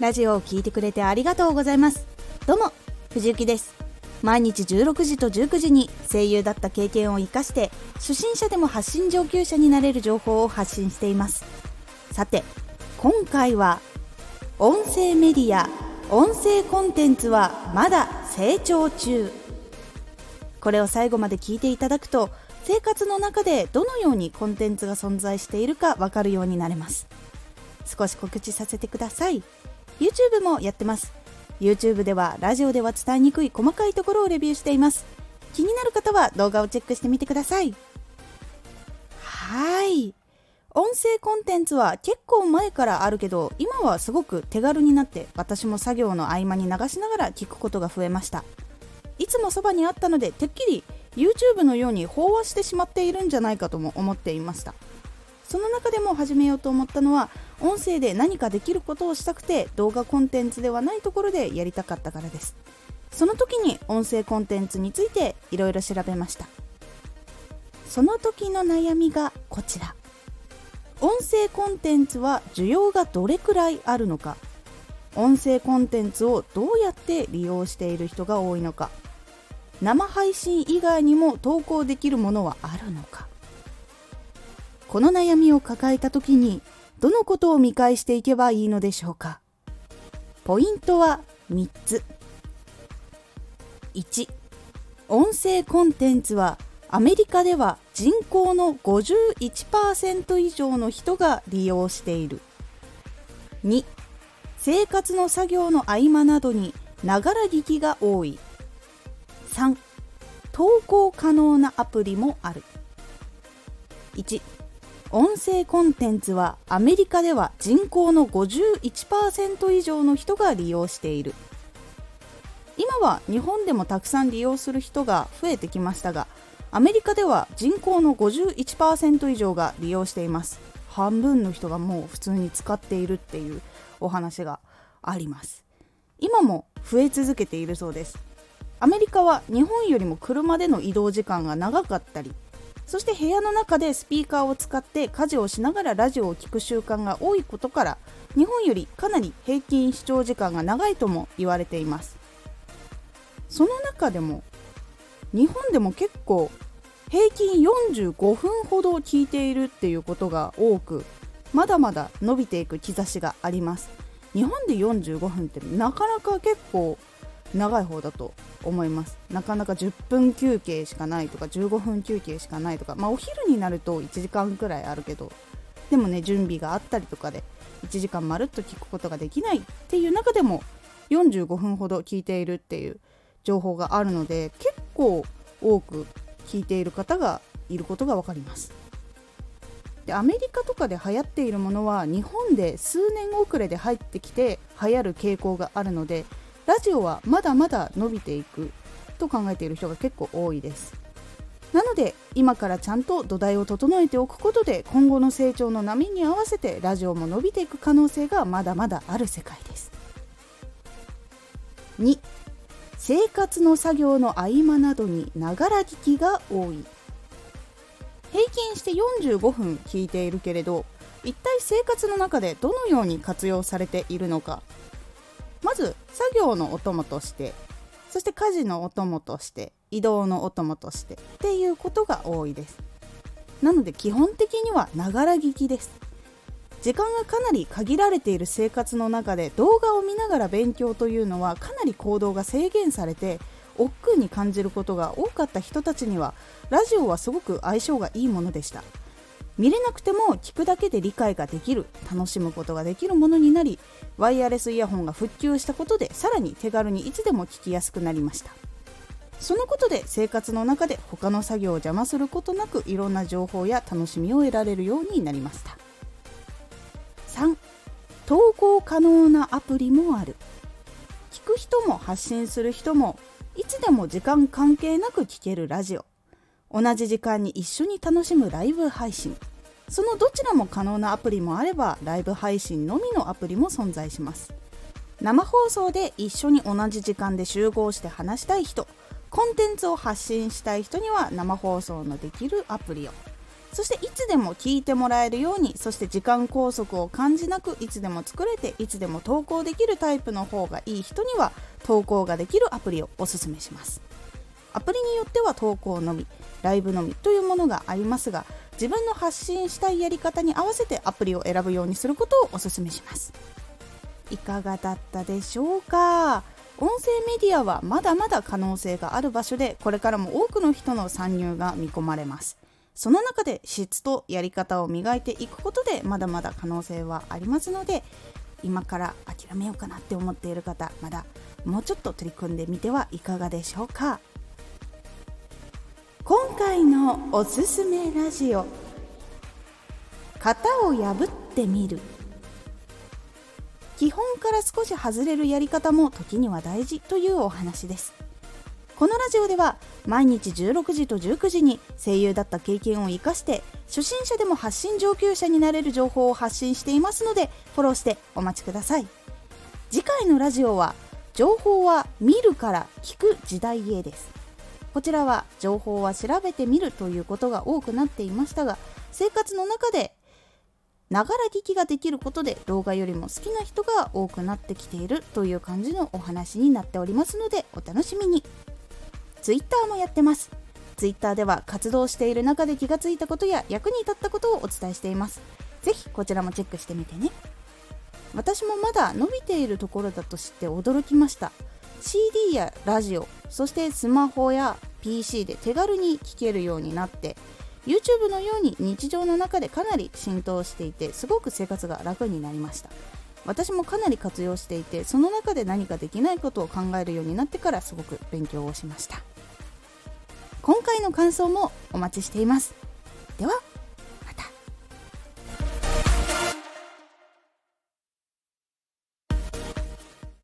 ラジオを聞いてくれてありがとうございます。どうも藤幸です。毎日16時と19時に声優だった経験を生かして初心者でも発信上級者になれる情報を発信しています。さて今回は音声メディア音声コンテンツはまだ成長中。これを最後まで聞いていただくと生活の中でどのようにコンテンツが存在しているかわかるようになれます。少し告知させてください。YouTube もやってます。YouTube ではラジオでは伝えにくい細かいところをレビューしています。気になる方は動画をチェックしてみてください。はい。音声コンテンツは結構前からあるけど今はすごく手軽になって私も作業の合間に流しながら聞くことが増えました。いつもそばにあったのでてっきり YouTube のように飽和してしまっているんじゃないかとも思っていました。その中でも始めようと思ったのは音声で何かできることをしたくて動画コンテンツではないところでやりたかったからです。その時に音声コンテンツについていろいろ調べました。その時の悩みがこちら。音声コンテンツは需要がどれくらいあるのか。音声コンテンツをどうやって利用している人が多いのか。生配信以外にも投稿できるものはあるのか。この悩みを抱えた時にどのことを見返していけばいいのでしょうか？ポイントは3つ。1音声コンテンツはアメリカでは人口の51%以上の人が利用している。2生活の作業の合間などにながら聞きが多い。3投稿可能なアプリもある。1音声コンテンツはアメリカでは人口の51%以上の人が利用している。今は日本でもたくさん利用する人が増えてきましたがアメリカでは人口の51%以上が利用しています。半分の人がもう普通に使っているっていうお話があります。今も増え続けているそうです。アメリカは日本よりも車での移動時間が長かったりそして部屋の中でスピーカーを使って家事をしながらラジオを聴く習慣が多いことから日本よりかなり平均視聴時間が長いとも言われています。その中でも日本でも結構平均45分ほど聞いているっていうことが多くまだまだ伸びていく兆しがあります。日本で45分ってなかなか結構長い方だと思います。なかなか10分休憩しかないとか15分休憩しかないとかまあお昼になると1時間くらいあるけどでもね準備があったりとかで1時間まるっと聞くことができないっていう中でも45分ほど聞いているっていう情報があるので結構多く聞いている方がいることが分かります。でアメリカとかで流行っているものは日本で数年遅れで入ってきて流行る傾向があるのでラジオはまだまだ伸びていくと考えている人が結構多いです。なので今からちゃんと土台を整えておくことで今後の成長の波に合わせてラジオも伸びていく可能性がまだまだある世界です。2生活の作業の合間などにながら聞きが多い。平均して45分聞いているけれど一体生活の中でどのように活用されているのか。まず作業のお供としてそして家事のお供として移動のお供としてっていうことが多いです。なので基本的にはながら聞きです。時間がかなり限られている生活の中で動画を見ながら勉強というのはかなり行動が制限されて億劫に感じることが多かった人たちにはラジオはすごく相性がいいものでした。見れなくても聞くだけで理解ができる楽しむことができるものになりワイヤレスイヤホンが復旧したことでさらに手軽にいつでも聞きやすくなりました。そのことで生活の中で他の作業を邪魔することなくいろんな情報や楽しみを得られるようになりました。3投稿可能なアプリもある。聞く人も発信する人もいつでも時間関係なく聞けるラジオ。同じ時間に一緒に楽しむライブ配信。そのどちらも可能なアプリもあればライブ配信のみのアプリも存在します。生放送で一緒に同じ時間で集合して話したい人コンテンツを発信したい人には生放送のできるアプリを。そしていつでも聞いてもらえるようにそして時間拘束を感じなくいつでも作れていつでも投稿できるタイプの方がいい人には投稿ができるアプリをおすすめします。アプリによっては投稿のみライブのみというものがありますが自分の発信したいやり方に合わせてアプリを選ぶようにすることをおすすめします。いかがだったでしょうか？音声メディアはまだまだ可能性がある場所でこれからも多くの人の参入が見込まれます。その中で質とやり方を磨いていくことでまだまだ可能性はありますので今から諦めようかなって思っている方まだもうちょっと取り組んでみてはいかがでしょうか？今回のおすすめラジオ。型を破ってみる。基本から少し外れるやり方も時には大事というお話です。このラジオでは毎日16時と19時に声優だった経験を生かして初心者でも発信上級者になれる情報を発信していますのでフォローしてお待ちください。次回のラジオは情報は見るから聞く時代へです。こちらは情報は調べてみるということが多くなっていましたが生活の中でながら聞きができることで動画よりも好きな人が多くなってきているという感じのお話になっておりますのでお楽しみに。Twitter もやってます。Twitter では活動している中で気がついたことや役に立ったことをお伝えしています。ぜひこちらもチェックしてみてね。私もまだ伸びているところだと知って驚きました。CD やラジオそしてスマホや PC で手軽に聴けるようになって YouTube のように日常の中でかなり浸透していてすごく生活が楽になりました。私もかなり活用していてその中で何かできないことを考えるようになってからすごく勉強をしました。今回の感想もお待ちしています。では